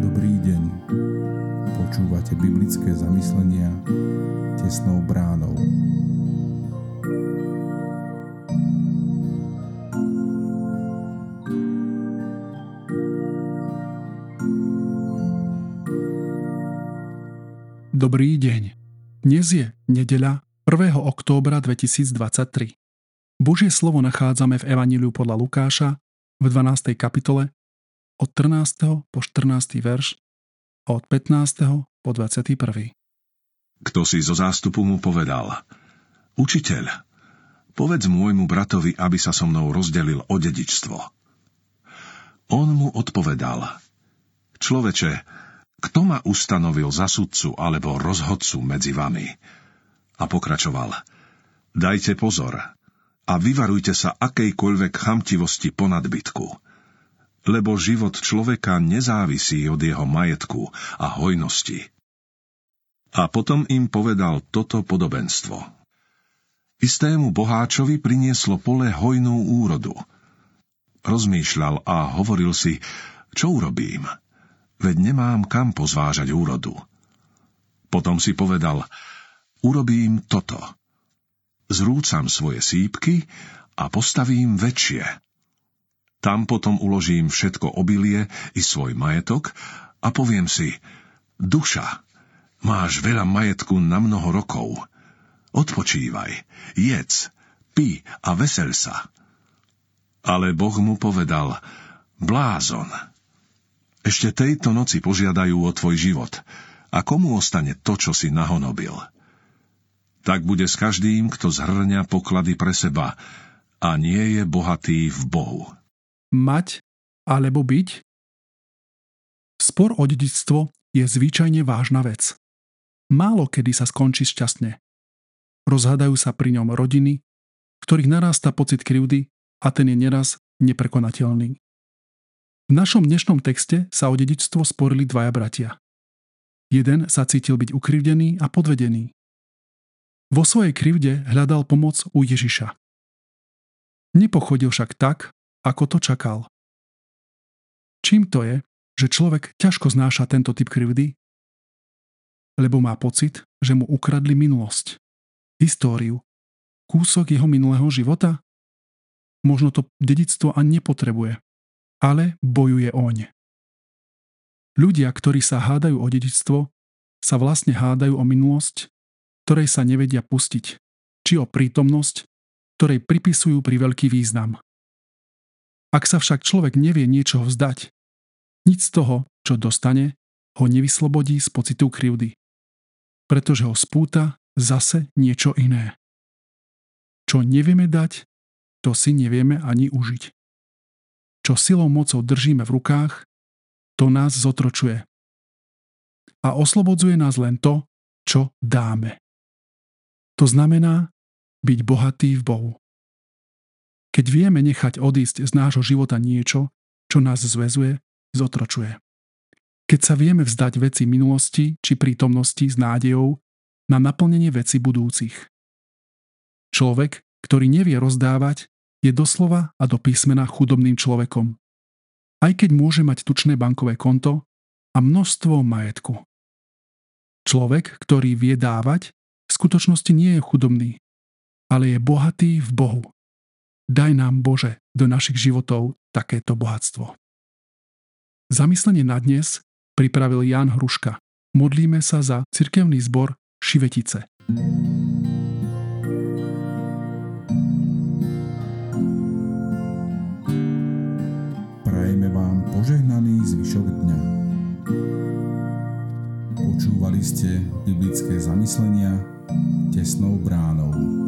Dobrý deň. Počúvate biblické zamyslenia tesnou bránou. Dobrý deň. Dnes je nedeľa 1. októbra 2023. Božie slovo nachádzame v Evaníliu podľa Lukáša v 12. kapitole od 13. po 14. verš a od 15. po 21. Kto si zo zástupu mu povedal Učiteľ, povedz môjmu bratovi, aby sa so mnou rozdelil o dedičstvo. On mu odpovedal Človeče, kto ma ustanovil za sudcu alebo rozhodcu medzi vami? A pokračoval, dajte pozor a vyvarujte sa akejkoľvek chamtivosti po nadbytku, lebo život človeka nezávisí od jeho majetku a hojnosti. A potom im povedal toto podobenstvo. Istému boháčovi prinieslo pole hojnú úrodu. Rozmýšľal a hovoril si, čo urobím – veď nemám kam pozvážať úrodu. Potom si povedal, urobím toto. Zrúcam svoje sípky a postavím väčšie. Tam potom uložím všetko obilie i svoj majetok a poviem si, duša, máš veľa majetku na mnoho rokov. Odpočívaj, jedz, pí a vesel sa. Ale Boh mu povedal, blázon, ešte tejto noci požiadajú o tvoj život. A komu ostane to, čo si nahonobil? Tak bude s každým, kto zhrňa poklady pre seba a nie je bohatý v Bohu. Mať alebo byť? Spor o dedictvo je zvyčajne vážna vec. Málo kedy sa skončí šťastne. Rozhádajú sa pri ňom rodiny, ktorých narastá pocit krivdy a ten je neraz neprekonateľný. V našom dnešnom texte sa o dedičstvo sporili dvaja bratia. Jeden sa cítil byť ukrivdený a podvedený. Vo svojej krivde hľadal pomoc u Ježiša. Nepochodil však tak, ako to čakal. Čím to je, že človek ťažko znáša tento typ krivdy? Lebo má pocit, že mu ukradli minulosť, históriu, kúsok jeho minulého života? Možno to dedictvo ani nepotrebuje ale bojuje oň. Ľudia, ktorí sa hádajú o dedičstvo, sa vlastne hádajú o minulosť, ktorej sa nevedia pustiť, či o prítomnosť, ktorej pripisujú pri veľký význam. Ak sa však človek nevie niečo vzdať, nič z toho, čo dostane, ho nevyslobodí z pocitu krivdy, pretože ho spúta zase niečo iné. Čo nevieme dať, to si nevieme ani užiť čo silou mocou držíme v rukách, to nás zotročuje. A oslobodzuje nás len to, čo dáme. To znamená byť bohatý v Bohu. Keď vieme nechať odísť z nášho života niečo, čo nás zväzuje, zotročuje. Keď sa vieme vzdať veci minulosti či prítomnosti s nádejou na naplnenie veci budúcich. Človek, ktorý nevie rozdávať, je doslova a do písmena chudobným človekom. Aj keď môže mať tučné bankové konto a množstvo majetku. Človek, ktorý vie dávať, v skutočnosti nie je chudobný, ale je bohatý v Bohu. Daj nám, Bože, do našich životov takéto bohatstvo. Zamyslenie na dnes pripravil Jan Hruška. Modlíme sa za cirkevný zbor Šivetice. Prajeme vám požehnaný zvyšok dňa. Počúvali ste biblické zamyslenia tesnou bránou.